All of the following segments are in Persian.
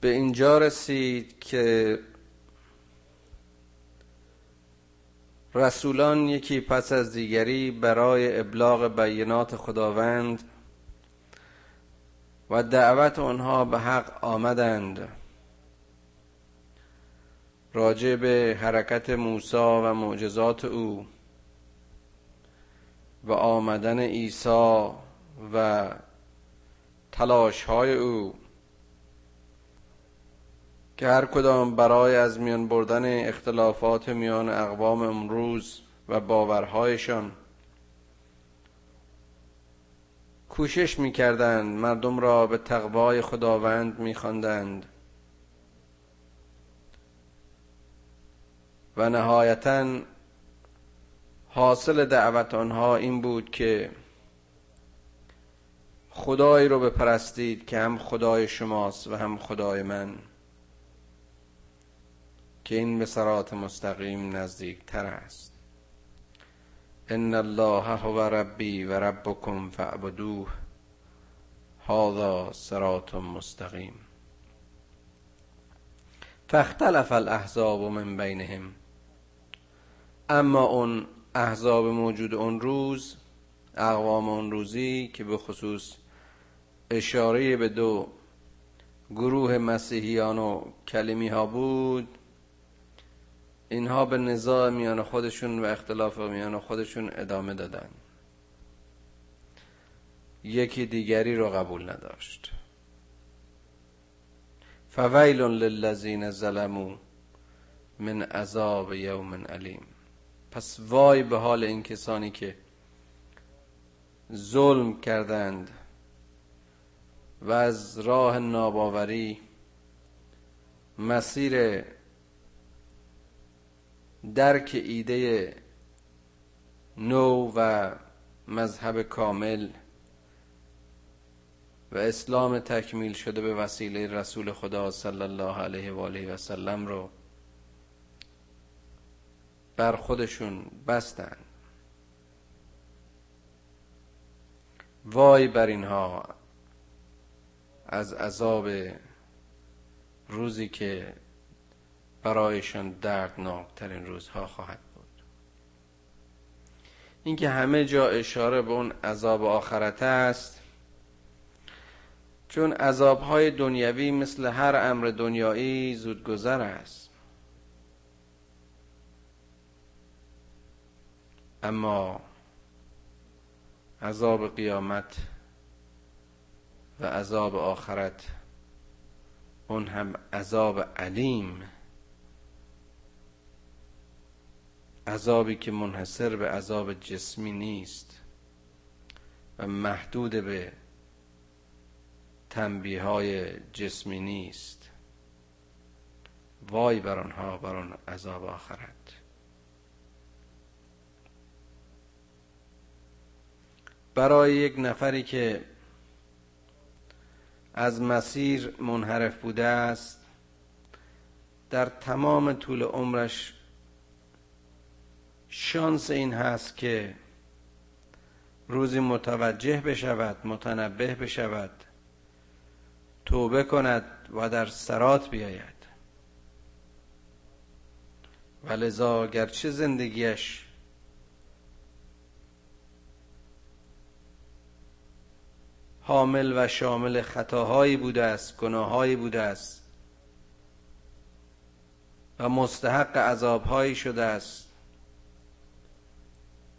به اینجا رسید که رسولان یکی پس از دیگری برای ابلاغ بینات خداوند و دعوت آنها به حق آمدند. راجع به حرکت موسی و معجزات او و آمدن عیسی و تلاش های او که هر کدام برای از میان بردن اختلافات میان اقوام امروز و باورهایشان کوشش می‌کردند مردم را به تقوای خداوند میخواندند و نهایتا حاصل دعوت آنها این بود که خدایی رو بپرستید که هم خدای شماست و هم خدای من. که این به سرات مستقیم نزدیک تر است. ان الله هو ربی و ربکم فاعبدوه. هذا صراط مستقیم. فاختلف الاحزاب من بینهم. اما اون احزاب موجود اون روز اقوام اون روزی که به خصوص اشاره به دو گروه مسیحیان و کلمی ها بود اینها به نزاع میان خودشون و اختلاف میان خودشون ادامه دادن. یکی دیگری رو قبول نداشت. فویل للذین ظلموا من عذاب یوم علیم. پس وای به حال این کسانی که ظلم کردند و از راه ناباوری مسیر درک ایده نو و مذهب کامل و اسلام تکمیل شده به وسیله رسول خدا صلی الله علیه و آله و سلم رو بر خودشون بستن. وای بر اینها از عذاب روزی که برایشان دردناکترین روزها خواهد بود. اینکه همه جا اشاره به اون عذاب آخرت است چون عذابهای دنیوی مثل هر امر دنیایی زودگذر است. اما عذاب قیامت و عذاب آخرت اون هم عذاب علیم عذابی که منحصر به عذاب جسمی نیست و محدود به تنبیه های جسمی نیست. وای بر آنها بر آن عذاب آخرت. برای یک نفری که از مسیر منحرف بوده است در تمام طول عمرش شانس این هست که روزی متوجه بشود متنبه بشود توبه کند و در سرات بیاید. و لذا گرچه زندگیش حامل و شامل خطاهایی بوده است گناهایی بوده است و مستحق عذابهایی شده است.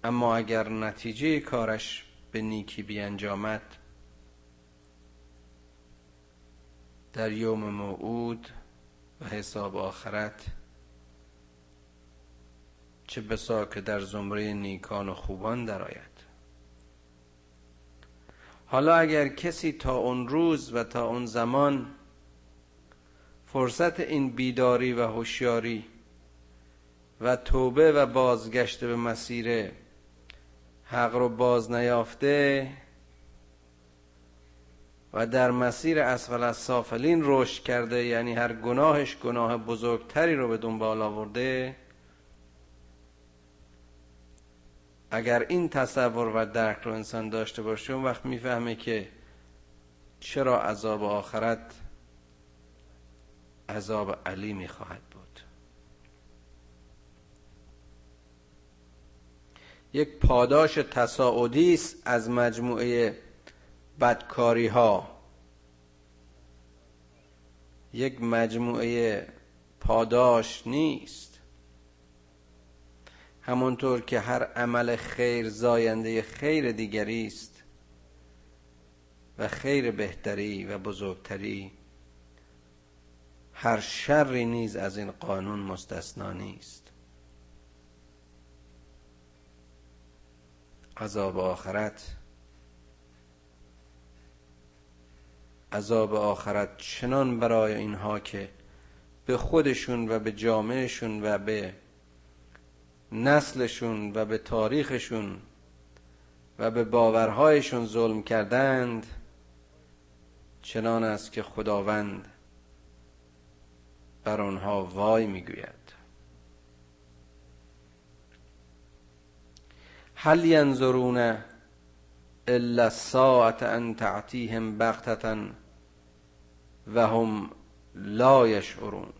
اما اگر نتیجه کارش به نیکی بیانجامد در یوم موعود و حساب آخرت چه بسا که در زمره نیکان و خوبان درآید. حالا اگر کسی تا اون روز و تا اون زمان فرصت این بیداری و هوشیاری و توبه و بازگشت به مسیر حق رو باز نیافته و در مسیر اسفل از سافلین رشد کرده یعنی هر گناهش گناه بزرگتری رو به دنبال آورده. اگر این تصور و درک رو انسان داشته باشه اون وقت می‌فهمه که چرا عذاب آخرت عذاب علیمی خواهد یک پاداش تصاعدی است از مجموعه بدکاری ها یک مجموعه پاداش نیست. همانطور که هر عمل خیر زاینده خیر دیگری است و خیر بهتری و بزرگتری هر شری نیز از این قانون مستثنا نیست. عذاب آخرت. عذاب آخرت چنان برای اینها که به خودشون و به جامعهشون و به نسلشون و به تاریخشون و به باورهایشون ظلم کردند چنان است که خداوند بر آنها وای می‌گوید. هل ینظرون الا الساعت ان تعتیهم بغتتا و هم لا یشعرون؟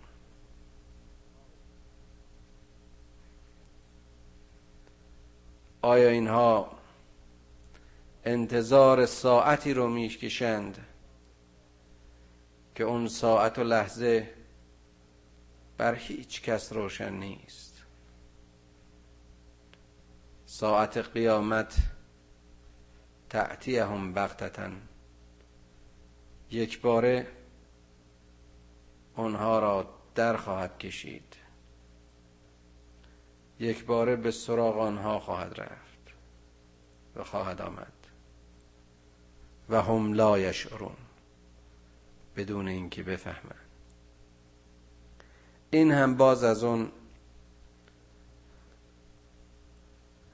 آیا اینها انتظار ساعتی رو می‌کشند که اون ساعت و لحظه بر هیچ کس روشن نیست؟ ساعت قیامت تعتیهم بغتتا. یک باره آنها را در خواهد کشید. یک باره به سراغ آنها خواهد رفت و خواهد آمد. و هم لا یشعرون بدون اینکه بفهمند. این هم باز از اون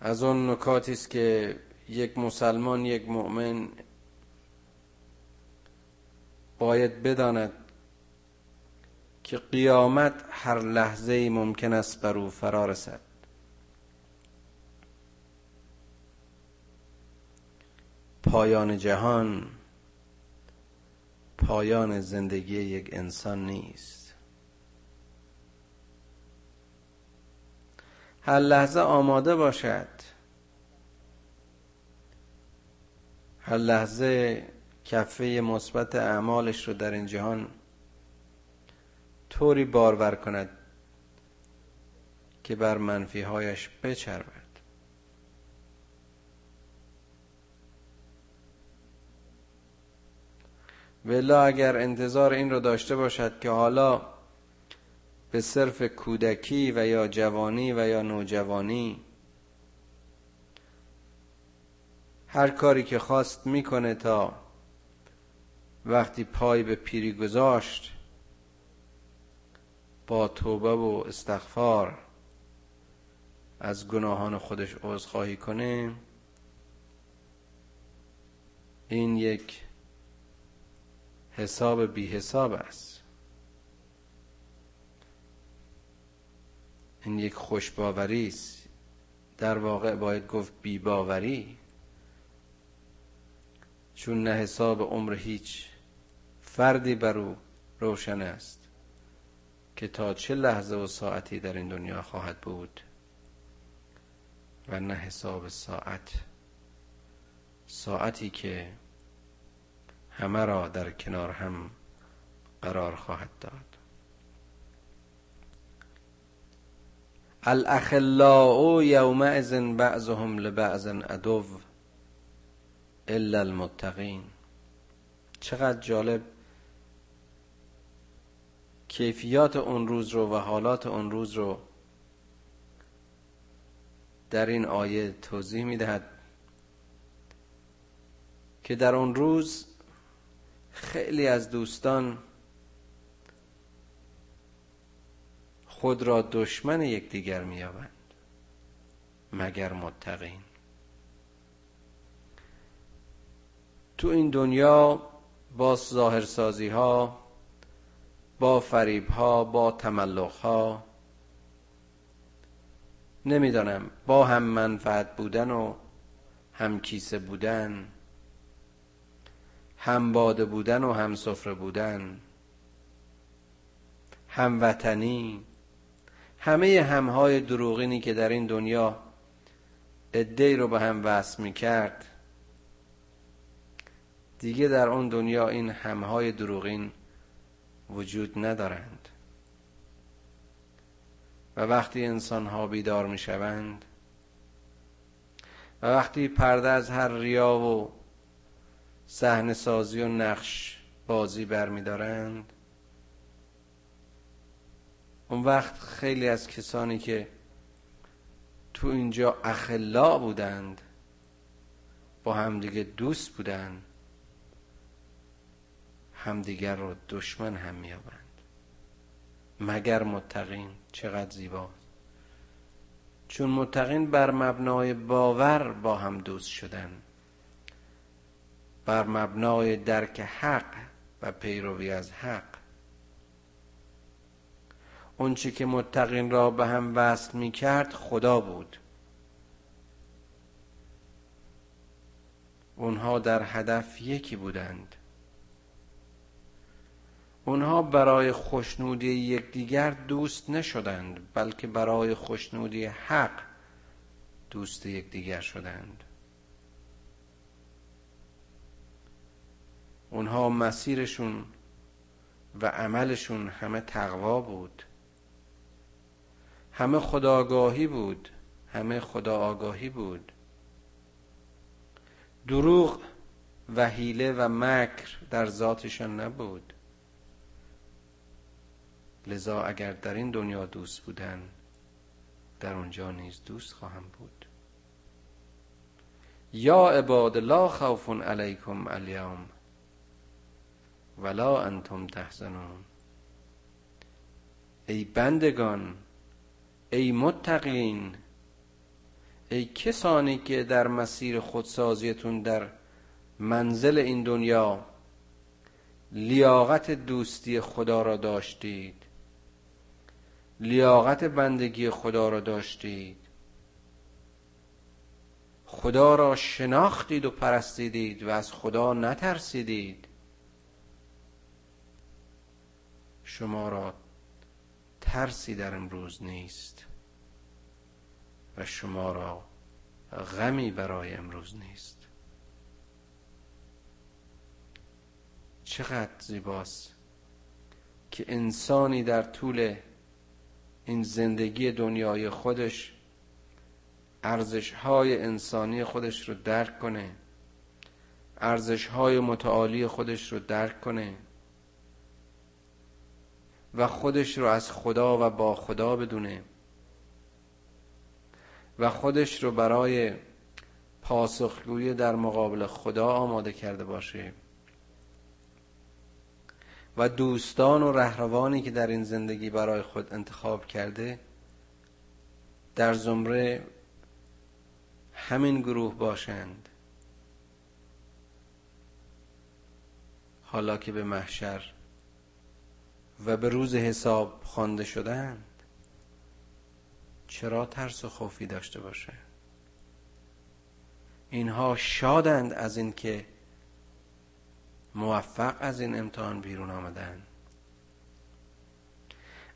از اون نکاتی است که یک مسلمان یک مؤمن باید بداند که قیامت هر لحظه ممکن است بر او فرا رسد. پایان جهان پایان زندگی یک انسان نیست. هر لحظه آماده باشد هر لحظه کفه مثبت اعمالش رو در این جهان طوری بارور کند که بر منفیهایش بچربد. ولا اگر انتظار این رو داشته باشد که حالا به صرف کودکی و یا جوانی و یا نوجوانی هر کاری که خواست می‌کنه تا وقتی پای به پیری گذاشت با توبه و استغفار از گناهان خودش عذرخواهی کنه این یک حساب بی حساب است. این یک خوشباوری است. در واقع باید گفت بیباوری. چون نه حساب عمر هیچ فردی بر او روشن است که تا چه لحظه و ساعتی در این دنیا خواهد بود و نه حساب ساعت. ساعتی که همه را در کنار هم قرار خواهد داد. الاخلاء یومئذ بعضهم لبعض عدو. الا المتقین چقدر جالب کیفیات اون روز رو و حالات اون روز رو در این آیه توضیح می‌دهد که در اون روز خیلی از دوستان خود را دشمن یکدیگر مییابند مگر متقین. تو این دنیا با ظاهرسازی ها با فریب ها با تملق ها نمی‌دانم با هم منفعت بودن و هم کیسه بودن هم باده بودن و هم سفره بودن هموطنی همه همهای دروغینی که در این دنیا ادهی رو به هم وصل می کرد دیگه در اون دنیا این همهای دروغین وجود ندارند. و وقتی انسان ها بیدار می شوند و وقتی پرده از هر ریا و صحنه سازی و نقش بازی برمیدارند اون وقت خیلی از کسانی که تو اینجا اخلا بودند با همدیگه دوست بودند. همدیگر رو دشمن هم میابند مگر متقین چقدر زیبا؟ چون متقین بر مبنای باور با هم دوست شدن. بر مبنای درک حق و پیروی از حق. اونچه که متقین را به هم وصل می کرد خدا بود. اونها در هدف یکی بودند. اونها برای خوشنودی یکدیگر دوست نشدند بلکه برای خوشنودی حق دوست یکدیگر شدند. اونها مسیرشون و عملشون همه تقوا بود. همه خداگاهی بود همه خدا آگاهی بود. دروغ و حیله و مکر در ذاتشان نبود. لذا اگر در این دنیا دوست بودن در اونجا نیز دوست خواهم بود. یا عباد لا خوف علیکم الیوم ولا انتم تحزنون. ای بندگان ای متقین ای کسانی که در مسیر خودسازیتون در منزل این دنیا لیاقت دوستی خدا را داشتید. لیاقت بندگی خدا را داشتید. خدا را شناختید و پرستیدید و از خدا نترسیدید. شما را ترسی در امروز نیست و شما را غمی برای امروز نیست. چقدر زیباست که انسانی در طول این زندگی دنیای خودش ارزش های انسانی خودش رو درک کنه. ارزش های متعالی خودش رو درک کنه. و خودش رو از خدا و با خدا بدونه. و خودش رو برای پاسخگویی در مقابل خدا آماده کرده باشه. و دوستان و رهروانی که در این زندگی برای خود انتخاب کرده در زمره همین گروه باشند. حالا که به محشر و به روز حساب خوانده شدند چرا ترس و خوفی داشته باشه؟ اینها شادند از اینکه موفق از این امتحان بیرون آمدن.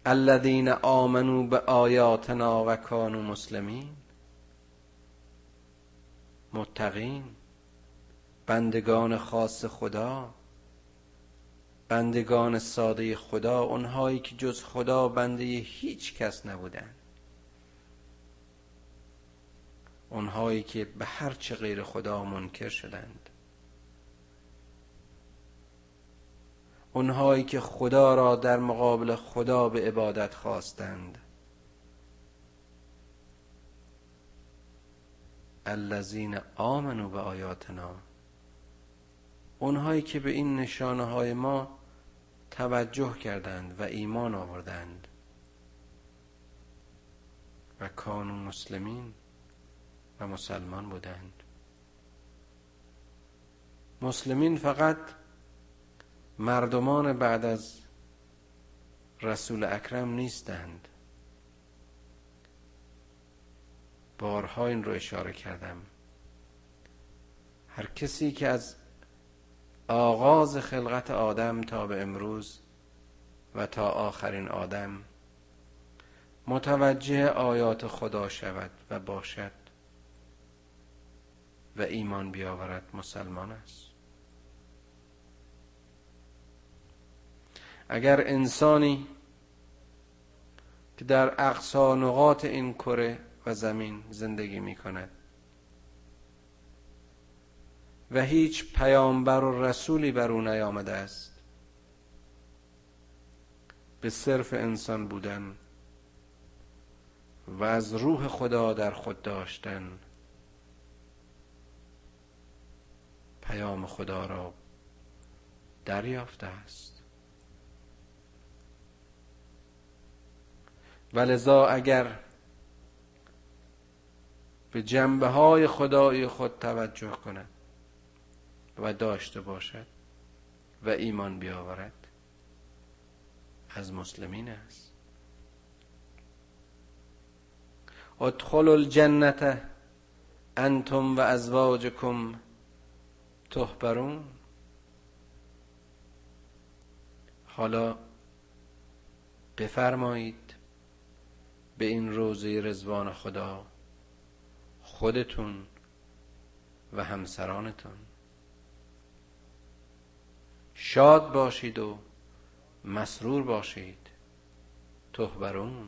الذین آمنو به آیاتنا و کانو مسلمین متقین بندگان خاص خدا بندگان ساده خدا اونهایی که جز خدا بنده هیچ کس نبودن. اونهایی که به هر چه غیر خدا منکر شدند. اونهایی که خدا را در مقابل خدا به عبادت خواستند. الذین آمنو به آیاتنا. اونهایی که به این نشانه های ما توجه کردند و ایمان آوردند. و کانون مسلمین و مسلمان بودند. مسلمین فقط مردمان بعد از رسول اکرم نیستند. بارها این رو اشاره کردم. هر کسی که از آغاز خلقت آدم تا به امروز و تا آخرین آدم متوجه آیات خدا شود و باشد و ایمان بیاورد مسلمان است. اگر انسانی که در اقصا نقاط این کره و زمین زندگی می کند و هیچ پیامبر و رسولی بر او نیامده است به صرف انسان بودن و از روح خدا در خود داشتن پیام خدا را دریافته است. ولذا اگر به جنبه های خدای خود توجه کند و داشته باشد و ایمان بیاورد از مسلمین است. ادخلوا الجنت انتم و ازواجکم تحبرون. حالا بفرمایید به این روزه رزوان خدا خودتون و همسرانتون. شاد باشید و مسرور باشید تحبرون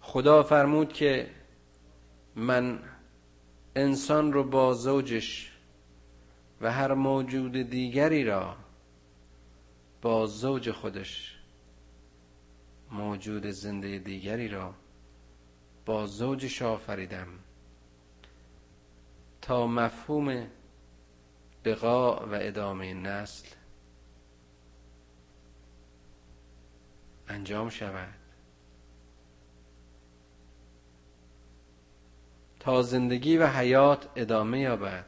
خدا فرمود که من انسان رو با زوجش و هر موجود دیگری را با زوج خودش موجود زنده دیگری را با زوجش آفریدم تا مفهوم بقا و ادامه نسل انجام شود. تا زندگی و حیات ادامه یابد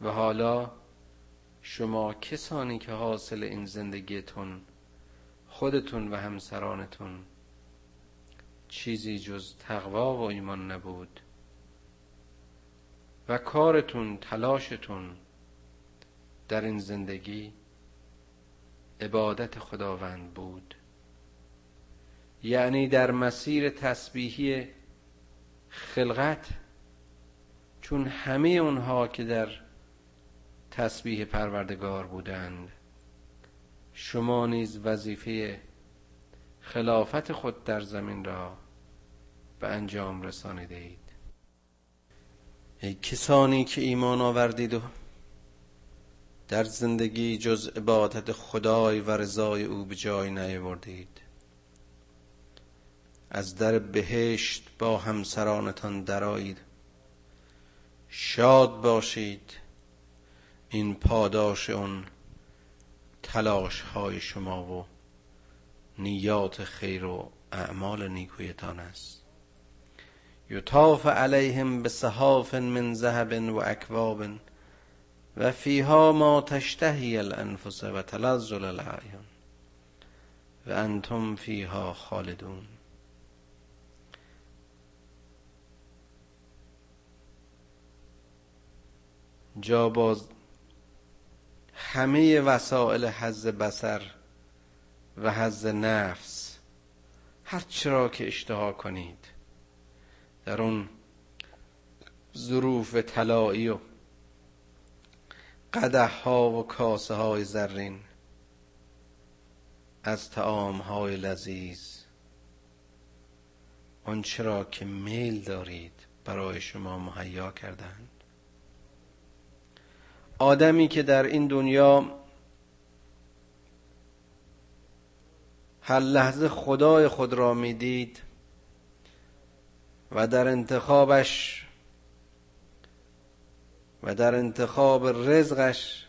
و حالا شما کسانی که حاصل این زندگیتون خودتون و همسرانتون چیزی جز تقوا و ایمان نبود و کارتون تلاشتون در این زندگی عبادت خداوند بود. یعنی در مسیر تسبیحی خلقت چون همه اونها که در تسبیح پروردگار بودند شما نیز وظیفه خلافت خود در زمین را به انجام رسانیده ای کسانی که ایمان آوردید و در زندگی جز عبادت خدای و رضای او به جای نیاوردید. از در بهشت با همسرانتان درآیید. شاد باشید. این پاداش اون تلاش های شما و نیات خیر و اعمال نیکویتان است. یطاف علیهم به صحاف من ذهب و اکواب و فیها ما تشتهی الانفس و تلذل الاعیان و انتم فیها خالدون. جا باز همه وسایل حز بسر و حز نفس هر چرا که اشتها کنید در اون ظروف طلایی و قده ها و کاسه های زرین از تعام های لذیذ آن چرا که میل دارید برای شما مهیا کردند آدمی که در این دنیا هر لحظه خدای خود را می‌دید و در انتخابش و در انتخاب رزقش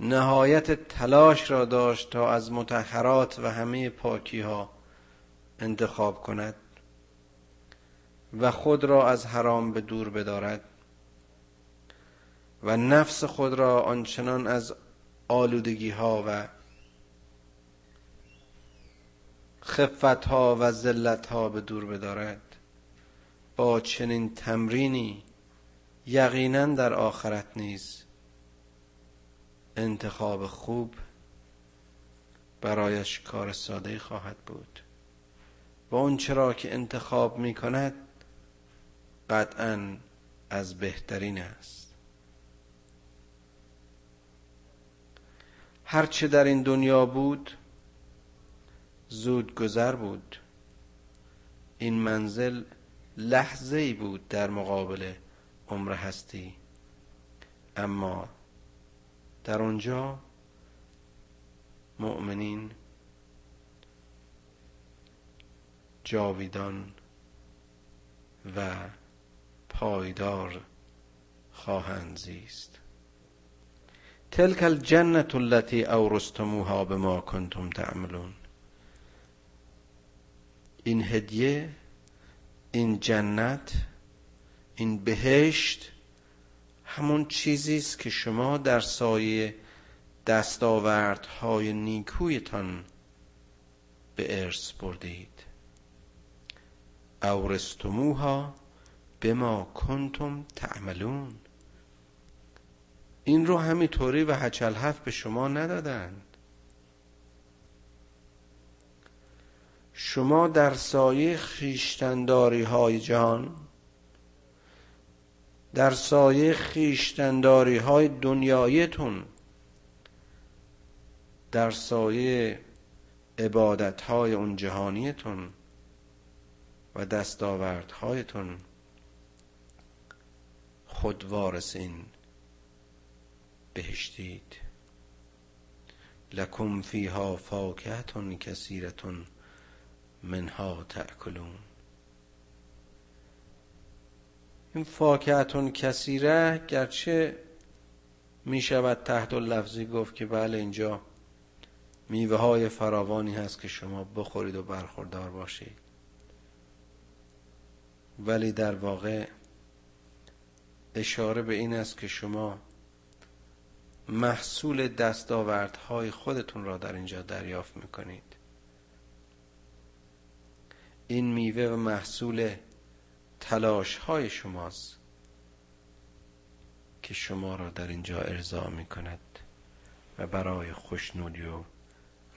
نهایت تلاش را داشت تا از متحرات و همه پاکی ها انتخاب کند و خود را از حرام به دور بدارد. و نفس خود را آنچنان از آلودگی ها و خفت ها و ذلت ها به دور بدارد. با چنین تمرینی یقینا در آخرت نیز انتخاب خوب برایش کار ساده خواهد بود. و اون چرا که انتخاب می کند قطعا از بهترین است. هرچه در این دنیا بود زود گذر بود. این منزل لحظه ای بود در مقابل عمر هستی. اما در آنجا مؤمنین جاویدان و پایدار خواهند زیست. تلک الجنت التي اورستموها بما کنتم تعملون. این هدیه این جنت این بهشت همون چیزی است که شما در سایه دستاوردهای نیکویتان به ارث بردید اورستموها به ما کنتم تعملون. این رو همینطوری و هچل هفت به شما ندادند. شما در سایه خیشتنداری های جان در سایه خیشتنداری های دنیایتون در سایه عبادت های اون جهانیتون و دستاوردهایتون خود وارسین بهشتید. لکم فیها فاکهتون کثیرتون منها تأکلون. این فاکهتون کثیره گرچه می شود تحت لفظی گفت که بله اینجا میوه های فراوانی هست که شما بخورید و برخوردار باشید. ولی در واقع اشاره به این است که شما محصول دستاوردهای خودتون را در اینجا دریافت می‌کنید. این میوه و محصول تلاش های شماست که شما را در اینجا ارضا می کند و برای خوشنودی و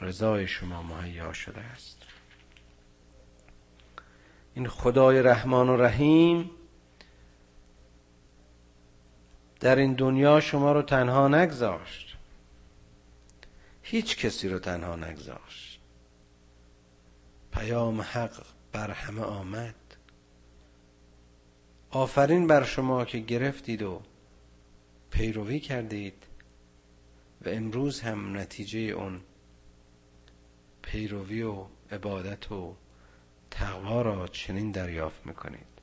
رضای شما مهیا شده است. این خدای رحمان و رحیم در این دنیا شما رو تنها نگذاشت. هیچ کسی رو تنها نگذاشت. پیام حق بر همه آمد. آفرین بر شما که گرفتید و پیروی کردید و امروز هم نتیجه اون پیروی و عبادت و تقوا را چنین دریافت می‌کنید.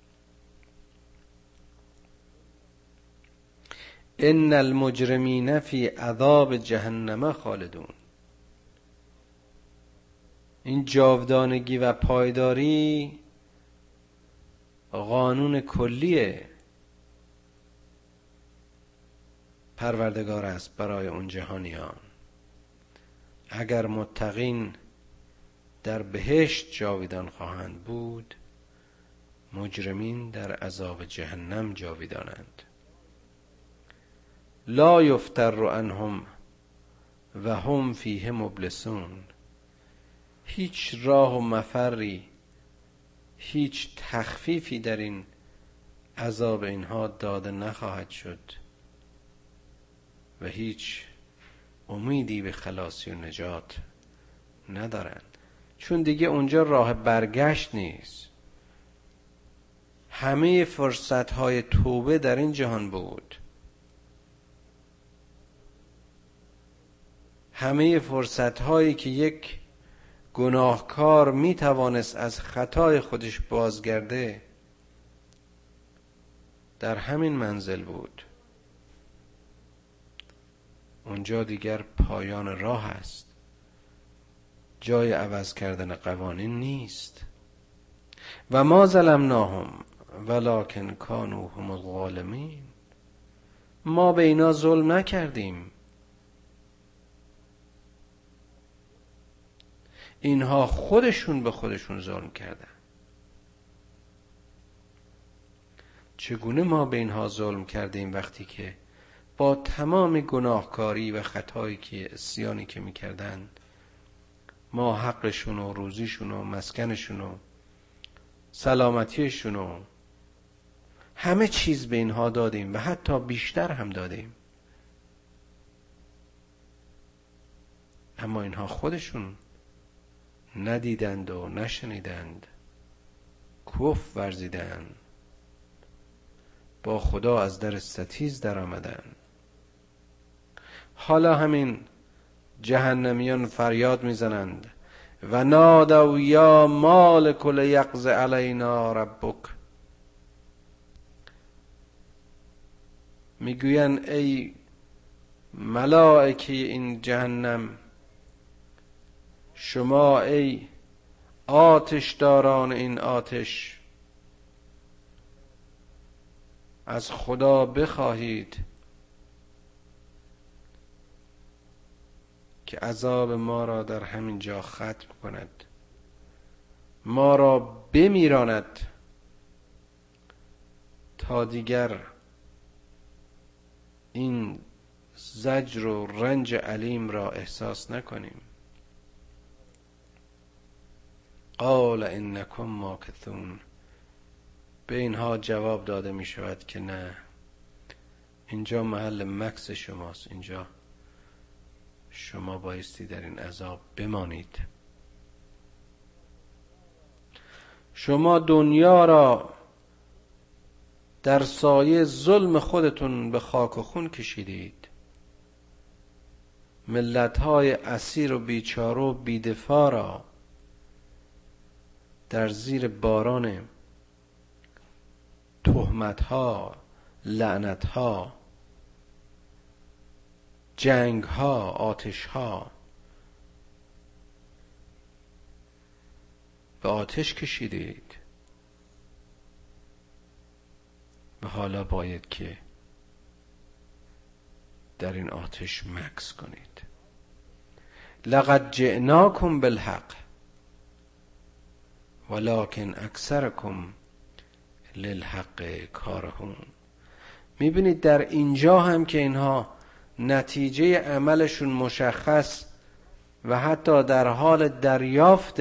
ان المجرمین فی عذاب جهنم خالدون. این جاودانگی و پایداری قانون کلی پروردگار است برای اون جهانیان. اگر متقین در بهشت جاویدان خواهند بود مجرمین در عذاب جهنم جاویدانند لا یفتر عنهم و هم فیه مبلسون. هیچ راه و مفری هیچ تخفیفی در این عذاب اینها داده نخواهد شد و هیچ امیدی به خلاصی و نجات ندارند. چون دیگه اونجا راه برگشت نیست. همه فرصت های توبه در این جهان بود. همه فرصت هایی که یک گناهکار می توانست از خطای خودش بازگرده در همین منزل بود. اونجا دیگر پایان راه است. جای عوض کردن قوانین نیست. و ما ظلمناهم ولکن کانو هم الظالمین. ما به اینا ظلم نکردیم. اینها خودشون به خودشون ظلم کردن. چگونه ما به اینها ظلم کردیم وقتی که با تمام گناهکاری و خطایی که سیانی که می‌کردن ما حقشون و روزیشون و مسکنشون و سلامتیشون و همه چیز به اینها دادیم و حتی بیشتر هم دادیم. اما اینها خودشون ندیدند و نشنیدند. کف ورزیدند. با خدا از در ستیز در آمدن حالا همین جهنمیان فریاد می‌زنند. و نادو یا مالک یقض علینا ربک. می‌گویند ای ملائکه این جهنم شما ای آتش داران این آتش از خدا بخواهید که عذاب ما را در همین جا ختم کند. ما را بمیراند تا دیگر این زجر و رنج علیم را احساس نکنیم. قال انکم ماکثون به اینها جواب داده می شود که نه. اینجا محل مکس شماست. اینجا شما بایستی در این عذاب بمانید. شما دنیا را در سایه ظلم خودتون به خاک و خون کشیدید. ملت های اسیر و بیچاره و بیدفاع را در زیر باران تهمت ها لعنت ها جنگ ها آتش ها به آتش کشیدید. و حالا باید که در این آتش مکس کنید. لقد جئناکم بالحق. ولكن اکثرکم للحق کارهون. می‌بینید در اینجا هم که اینها نتیجه عملشون مشخص و حتی در حال دریافت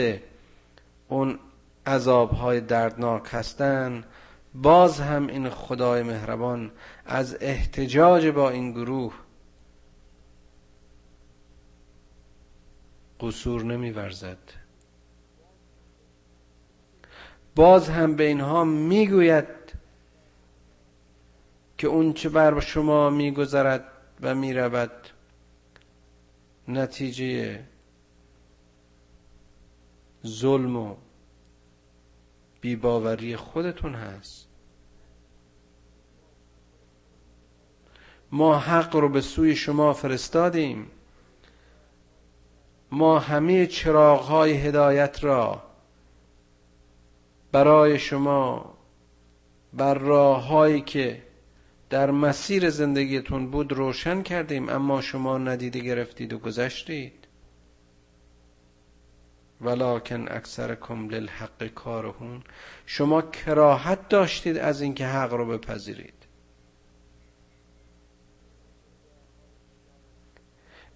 اون عذابهای دردناک هستند باز هم این خدای مهربان از احتجاج با این گروه قصور نمیورزد. باز هم به اینها می‌گوید که اون چه بر شما میگذرد و می‌رود نتیجه ظلم و بیباوری خودتون هست. ما حق رو به سوی شما فرستادیم. ما همه چراغهای هدایت را برای شما بر راههایی که در مسیر زندگیتون بود روشن کردیم اما شما ندیده گرفتید و گذشتید. ولکن اکثرکم للحق کارهون. شما کراهت داشتید از اینکه حق رو بپذیرید.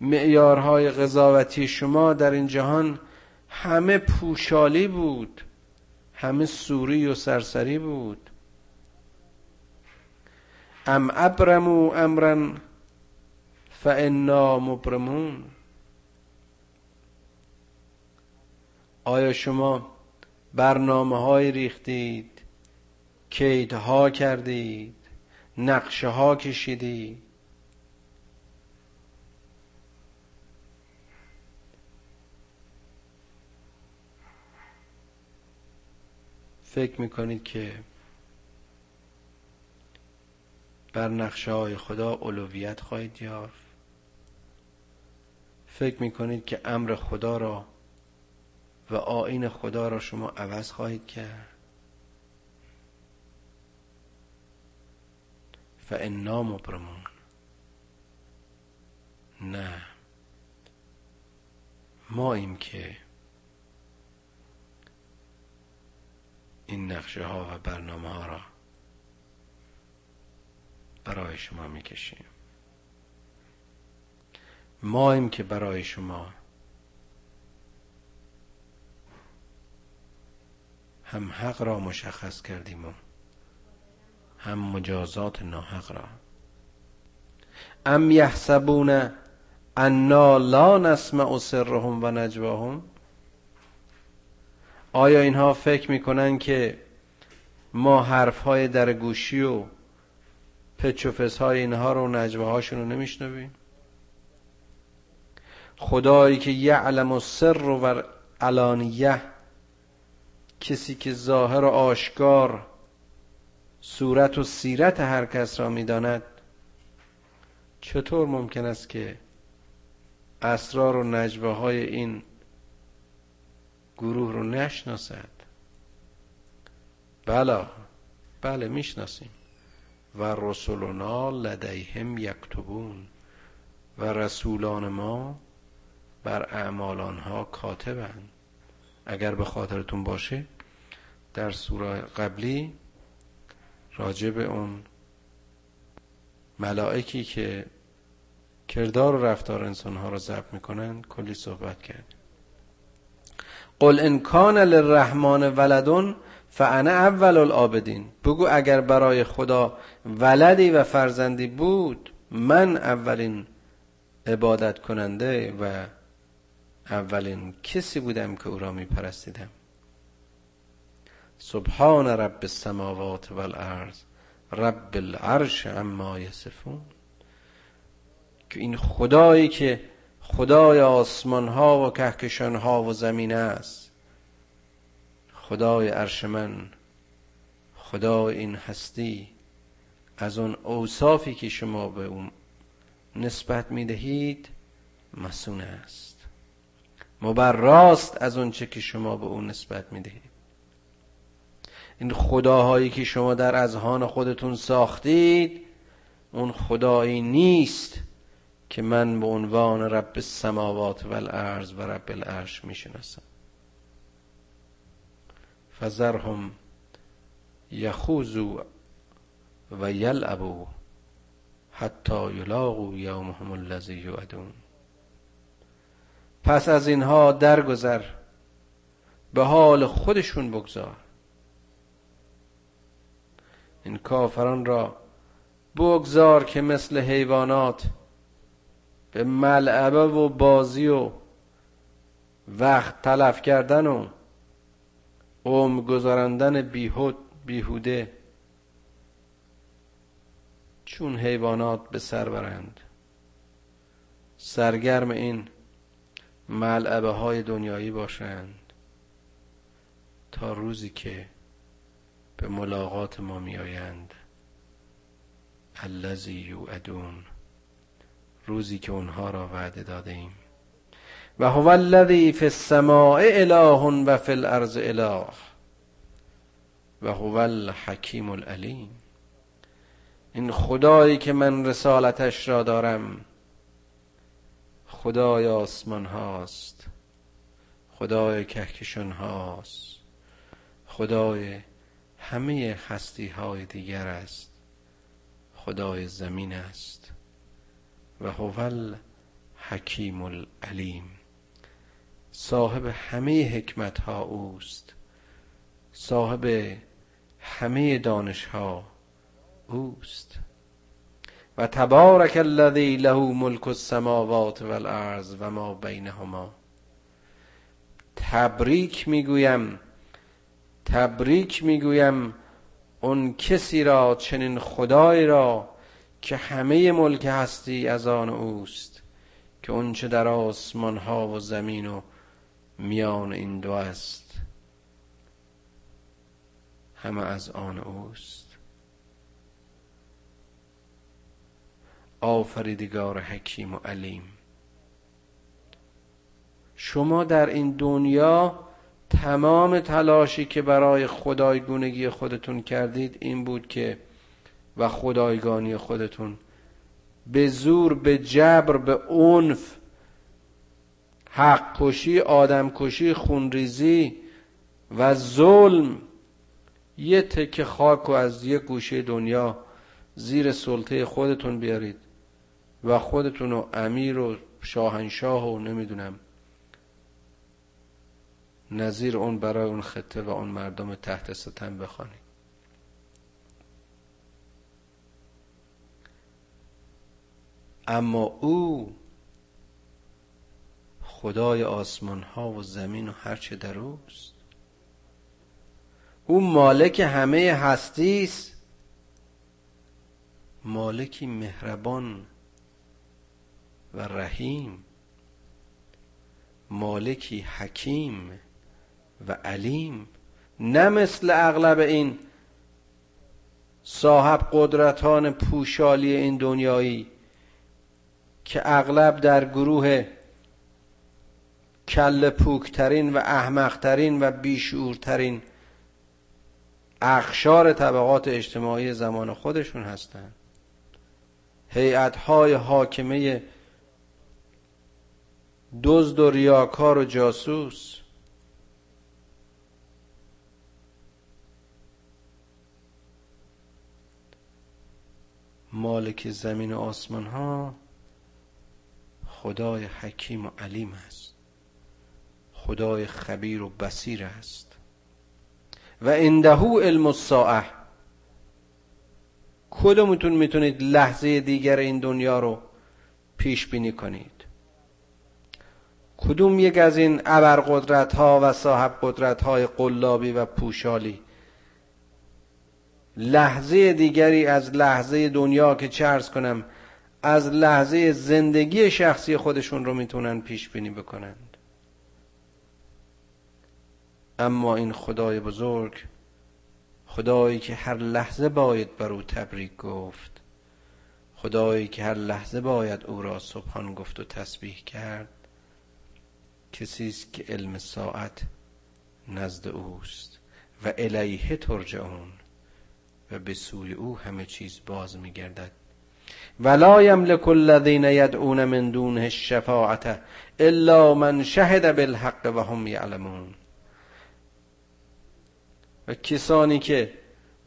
معیارهای قضاوتی شما در این جهان همه پوشالی بود. همه سوری و سرسری بود. ام ابرمو امرا فانا مبرمون. آیا شما برنامه های ریختید کیدها کردید نقشه ها کشیدید؟ فکر می‌کنید که بر نقشه های خدا اولویت خواهید یافت؟ فکر می‌کنید که امر خدا را و آین خدا را شما عوض خواهید کرد؟ فانا مبرمون. نه. ما ایم که این نقشه ها و برنامه ها را برای شما می‌کشیم. مایم که برای شما هم حق را مشخص کردیم و هم مجازات ناحق را. ام یحسبون انا لا نسمع سرهم و نجواهم؟ آیا اینها فکر می‌کنن که ما حرف های در گوشی و پچ و های اینها رو نجوه هاشون رو نمیشنویم؟ خدایی که یعلم و سر و علانیه کسی که ظاهر و آشکار صورت و سیرت هر کس را می‌داند چطور ممکن است که اسرار و نجوه های این گروه رو نشناسد. بله بله می‌شناسیم. و رسولنا لدیهم یکتبون. و رسولان ما بر اعمال آنها کاتبند. اگر به خاطرتون باشه در سوره قبلی راجع به اون ملائکی که کردار و رفتار انسانها را ضبط می‌کنن کلی صحبت کرد قل ان کان للرحمن ولدون فانا اول العابدین. بگو اگر برای خدا ولدی و فرزندی بود من اولین عبادت کننده و اولین کسی بودم که او را می پرستیدم سبحان رب السماوات والارض رب العرش اما یصفون. که این خدایی که خدای آسمان ها و کهکشان ها و زمین است. خدای عرش من خدای این هستی از اون اوصافی که شما به اون نسبت می‌دهید مسون است. مبراست از اون چه که شما به اون نسبت می‌دهید. این خداهایی که شما در اذهان خودتون ساختید اون خدایی نیست که من به عنوان رب السماوات و الارض و رب العرش می‌شناسم. فذرهم یخوزو و یلعبو حتی یلاقو یومهم الذی یوعدون. پس از اینها درگذر به حال خودشون بگذار. این کافران را بگذار که مثل حیوانات به ملعبه و بازی و وقت تلف کردن و عمر گذارندن بیهود بیهوده چون حیوانات به سر برند. سرگرم این ملعبه های دنیایی باشند تا روزی که به ملاقات ما میآیند. الذی یوعدون. روزی که اونها را وعده داده ایم و هو الذی فی السماء اله و فی الارض اله. و هو الحکیم العلیم. این خدایی که من رسالتش را دارم خدای آسمان هاست خدای کهکشان هاست خدای همه هستی های دیگر است خدای زمین است. و هو حکیم العلیم. صاحب همه حکمت ها اوست. صاحب همه دانش ها اوست. و تبارک الذی له ملک السماوات والارض و ما بینهما. تبریک می‌گویم تبریک می‌گویم اون کسی را چنین خدای را که همه ملک هستی از آن اوست که اون چه در آسمان ها و زمین و میان این دو است. همه از آن اوست. آفریدگار حکیم و علیم شما در این دنیا تمام تلاشی که برای خدایگونگی خودتون کردید این بود که و خدایگانی خودتون. به زور به جبر به عنف. حق کشی آدم کشی خونریزی و ظلم. یه تکه خاک و از یه گوشه دنیا زیر سلطه خودتون بیارید و خودتون رو امیر و شاهنشاه و نمی‌دونم نظیر اون برای اون خطه و اون مردم تحت ستم بخوانی اما او خدای آسمان ها و زمین و هرچه در اوست. او مالک همه هستی است مالکی مهربان و رحیم. مالکی حکیم و علیم. نه مثل اغلب این صاحب قدرتان پوشالی این دنیایی که اغلب در گروه کل پوکترین و احمقترین و بیشورترین اخشار طبقات اجتماعی زمان خودشون هستند هیئت‌های حاکمه دزد و ریاکار و جاسوس. مالک زمین و آسمان ها خدای حکیم و علیم است. خدای خبیر و بسیر است. و اندهو علم الساعه. کدومتون می‌تونید لحظه دیگر این دنیا رو پیش بینی کنید؟ کدوم یک از این ابرقدرت ها و صاحب قدرت های قلابی و پوشالی لحظه دیگری از لحظه دنیا که چرز کنم از لحظه زندگی شخصی خودشون رو می‌تونن پیش بینی بکنند اما این خدای بزرگ خدایی که هر لحظه باید بر او تبریک گفت خدایی که هر لحظه باید او را سبحان گفت و تسبیح کرد کسی است که علم ساعت نزد اوست و الیه ترجعون و به سوی او همه چیز باز میگردد. ولا یملک الذین یدعون من دونه الشفاعت الا من شهد بالحق و هم یعلمون. و کسانی که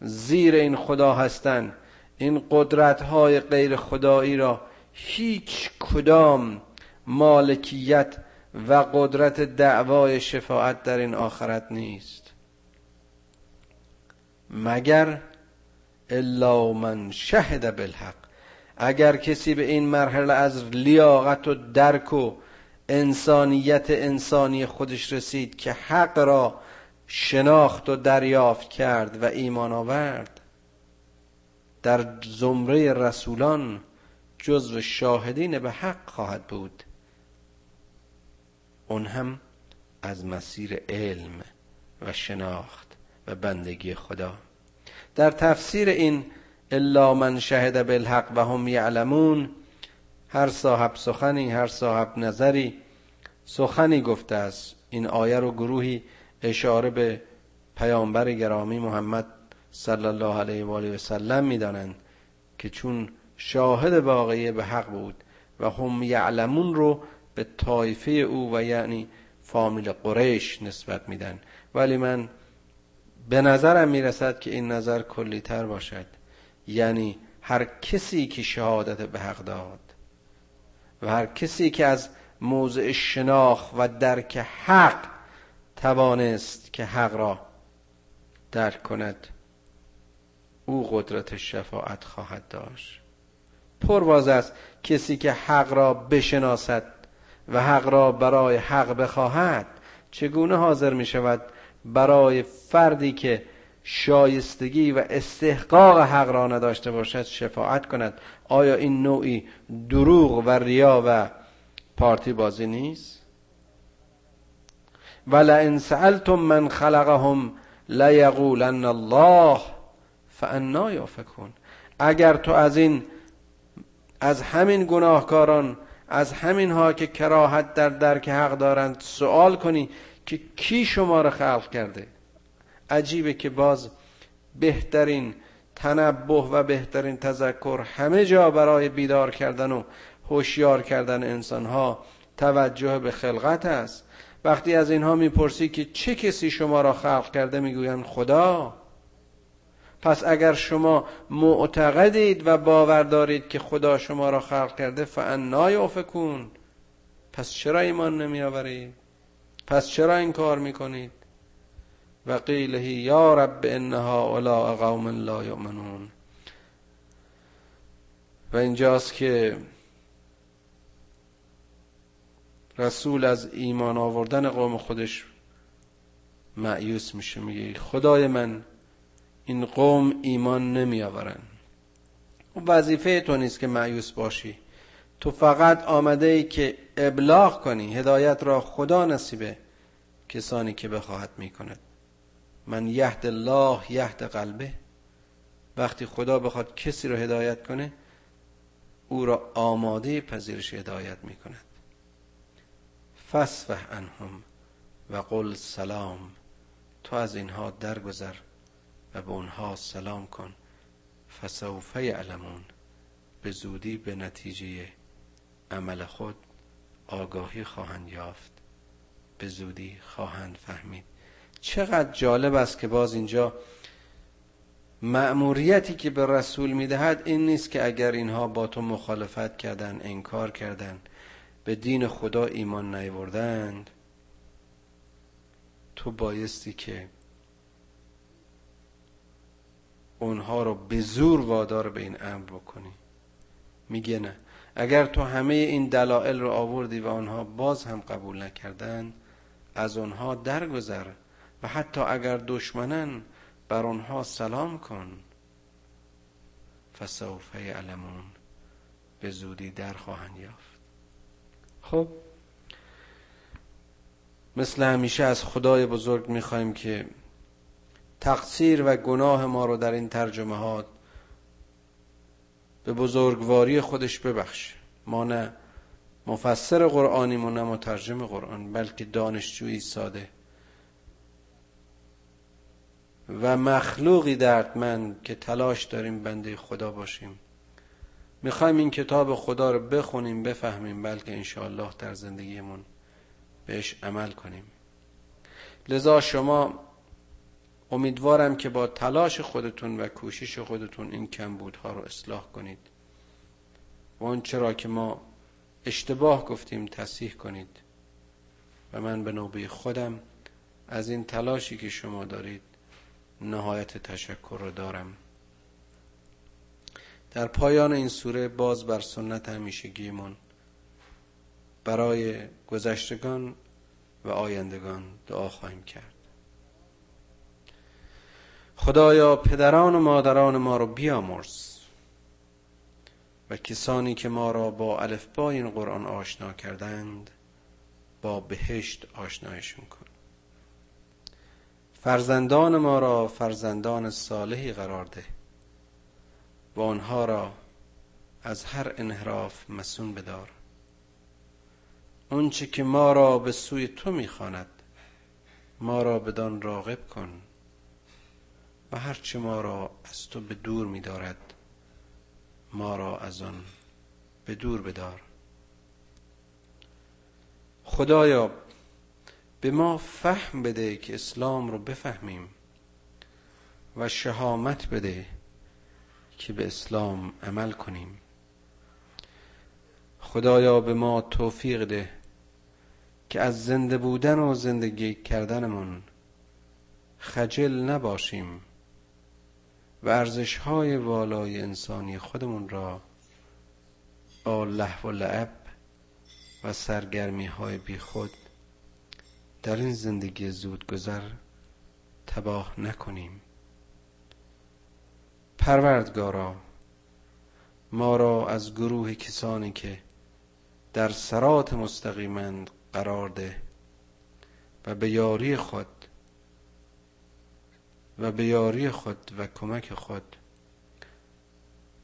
زیر این خدا هستند این قدرت های غیر خدایی را هیچ کدام مالکیت و قدرت دعوای شفاعت در این آخرت نیست. مگر الا من شهد بالحق. اگر کسی به این مرحله از لیاقت و درک و انسانیت انسانی خودش رسید که حق را شناخت و دریافت کرد و ایمان آورد در زمره رسولان جزو شاهدین به حق خواهد بود. اون هم از مسیر علم و شناخت و بندگی خدا. در تفسیر این الا من شهد بالحق و هم یعلمون. هر صاحب سخنی هر صاحب نظری سخنی گفته است. این آیه رو گروهی اشاره به پیامبر گرامی محمد صلی الله علیه و آله و سلم می‌دانند که چون شاهد واقعی به حق بود و هم یعلمون رو به طایفه او و یعنی فامیل قریش نسبت میدن. ولی من به نظرم می‌رسد که این نظر کلی تر باشد. یعنی هر کسی که شهادت به حق داد و هر کسی که از موضع شناخ و درک حق توانست که حق را درک کند او قدرت شفاعت خواهد داشت. پرواز است کسی که حق را بشناسد و حق را برای حق بخواهد چگونه حاضر می شود برای فردی که شایستگی و استحقاق حق را نداشته باشد شفاعت کند. آیا این نوعی دروغ و ریا و پارتی بازی نیست؟ ولئن سألتم من خلقهم لیقولن الله فانا یافکون اگر تو از این از همین گناهکاران از همین ها که کراهت در درک حق دارند سوال کنی که کی شما را خلق کرده؟ عجیبه که باز بهترین تنبه و بهترین تذکر همه جا برای بیدار کردن و هوشیار کردن انسان ها توجه به خلقت است. وقتی از اینها می‌پرسی که چه کسی شما را خلق کرده می‌گویند خدا. پس اگر شما معتقدید و باور دارید که خدا شما را خلق کرده فانا یافکون پس چرا ایمان نمی آورید پس چرا این کار می‌کنید؟ و قیله یا رب انها اولا قوم لا یؤمنون. و اینجاست که رسول از ایمان آوردن قوم خودش معیوس میشه. میگه خدای من این قوم ایمان نمی آورن و وظیفه تو نیست که معیوس باشی. تو فقط آمده ای که ابلاغ کنی هدایت را خدا نصیبه کسانی که بخواهد می‌کند. من یهد الله یهد قلبه. وقتی خدا بخواد کسی رو هدایت کنه او را آماده پذیرش هدایت می‌کند. فسفه انهم و قل سلام. تو از اینها درگذر و به اونها سلام کن. فسوفه یعلمون. به زودی به نتیجه عمل خود آگاهی خواهند یافت. به زودی خواهند فهمید. چقدر جالب است که باز اینجا مأموریتی که به رسول می‌دهد این نیست که اگر اینها با تو مخالفت کردن انکار کردن به دین خدا ایمان نیوردند تو بایستی که اونها رو به زور وادار به این امر بکنی. میگه نه. اگر تو همه این دلایل رو آوردی و آنها باز هم قبول نکردن از آنها درگذر. و حتی اگر دشمنن بر آنها سلام کن. فسوف یعلمون به زودی در خواهند یافت. خب. مثل همیشه از خدای بزرگ می‌خوایم که تقصیر و گناه ما رو در این ترجمه به بزرگواری خودش ببخش. ما نه مفسر قرآنیم و نه مترجم قرآن بلکه دانشجویی ساده. و مخلوقی دردمند که تلاش داریم بنده خدا باشیم. می‌خوایم این کتاب خدا رو بخونیم بفهمیم بلکه انشاءالله در زندگیمون بهش عمل کنیم. لذا شما امیدوارم که با تلاش خودتون و کوشش خودتون این کمبودها رو اصلاح کنید. و اون چرا که ما اشتباه گفتیم تصحیح کنید. و من به نوبه خودم از این تلاشی که شما دارید نهایت تشکر رو دارم. در پایان این سوره باز بر سنت همیشگیمون برای گذشتگان و آیندگان دعا خواهیم کرد. خدایا پدران و مادران ما رو بیامرز و کسانی که ما را با الفبای این قرآن آشنا کردند با بهشت آشنایشون کن. فرزندان ما را فرزندان صالحی قرار ده. و آنها را از هر انحراف مسون بدار. اونچه که ما را به سوی تو می‌خواند ما را بدان راغب کن و هرچه ما را از تو به دور میدارد ما را از آن به دور بدار. خدایا به ما فهم بده که اسلام رو بفهمیم و شهامت بده که به اسلام عمل کنیم. خدایا به ما توفیق ده که از زنده بودن و زندگی کردنمون خجل نباشیم و ارزش های والای انسانی خودمون را با لحو و لعب و سرگرمی های بی خود در این زندگی زودگذر تباه نکنیم. پروردگارا ما را از گروه کسانی که در سرات مستقیمند قرار ده و به یاری خود و به یاری خود و کمک خود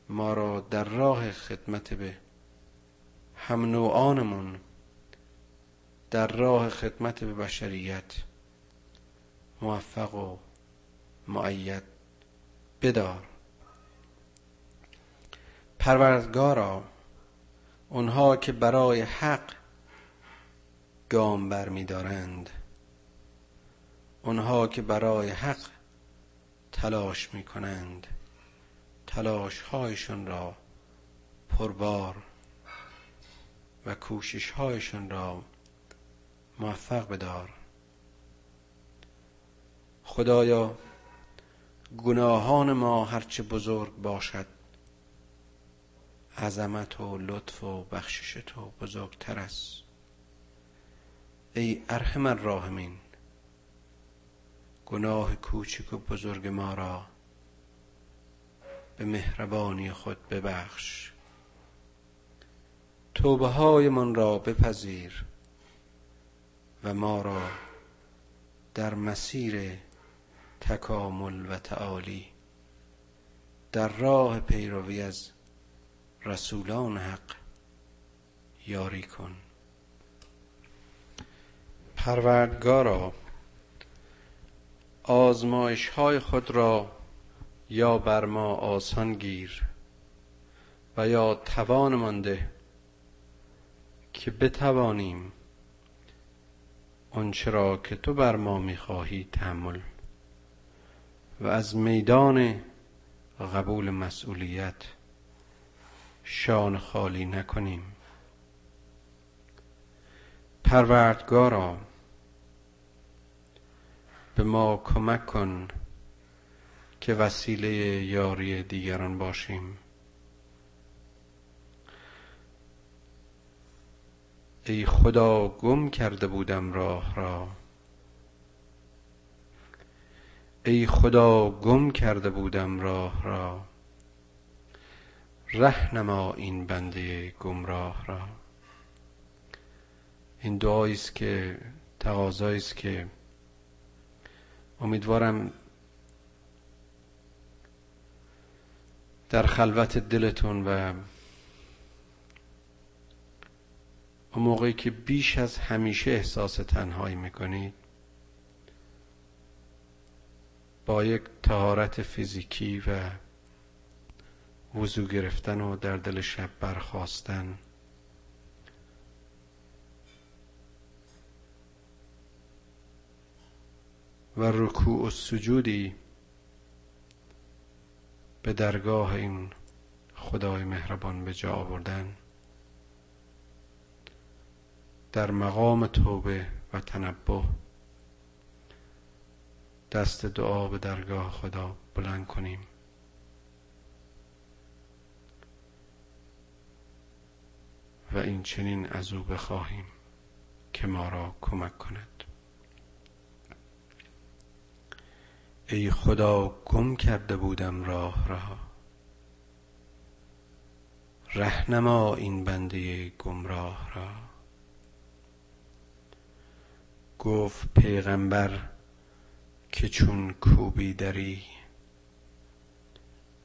ما را در راه خدمت به هم نوعانمون در راه خدمت به بشریت موفق و معید بدار. پروردگارا اونها که برای حق گام بر می دارند اونها که برای حق تلاش می کنند تلاش هایشون را پربار و کوشش هایشان را موفق بدار. خدایا گناهان ما هرچه بزرگ باشد عظمت و لطف و بخشش تو بزرگتر است. ای ارحم الراحمین گناه کوچک و بزرگ ما را به مهربانی خود ببخش. توبه های من را بپذیر. و ما را در مسیر تکامل و تعالی در راه پیروی از رسولان حق یاری کن. پروردگارا آزمایش های خود را یا بر ما آسان گیر و یا توان مانده که بتوانیم آنچه را که تو بر ما می‌خواهی تحمل و از میدان قبول مسئولیت شان خالی نکنیم. پروردگارا به ما کمک کن که وسیله یاری دیگران باشیم. ای خدا گم کرده بودم راه را. ای خدا گم کرده بودم راه را. رهنما این بنده گمراه را. این دعایی است که تقاضایی است که امیدوارم در خلوت دلتون و اون موقعی که بیش از همیشه احساس تنهایی می‌کنید با یک تهارت فیزیکی و وضو گرفتن و در دل شب برخواستن و رکوع و سجودی به درگاه این خدای مهربان به جا آوردن. در مقام توبه و تنبه. دست دعا به درگاه خدا بلند کنیم. و این چنین از او بخواهیم که ما را کمک کند. ای خدا گم کرده بودم راه را. رهنما این بنده گمراه را. گفت پیغمبر که چون کوبی دری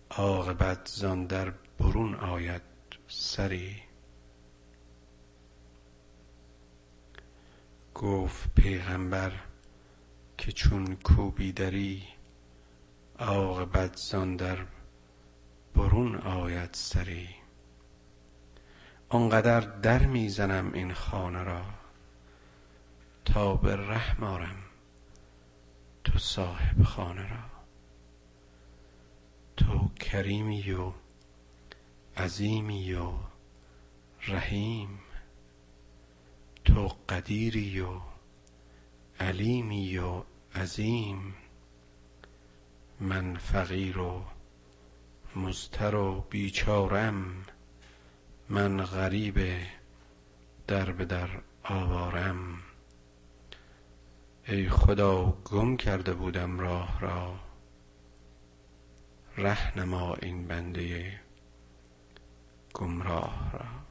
عاقبت زان در برون آید سری. گفت پیغمبر که چون کوبی دری عاقبت زان در برون آید سری. آنقدر در می‌زنم این خانه را تا به رحم آرم تو صاحب خانه را. تو کریمی و عظیمی و رحیم. تو قدیری و علیمی و عظیم. من فقیر و مزتر و بیچارم. من غریب در به در آوارم. ای خدا گم کرده بودم راه را. رهنما این بنده گمراه را.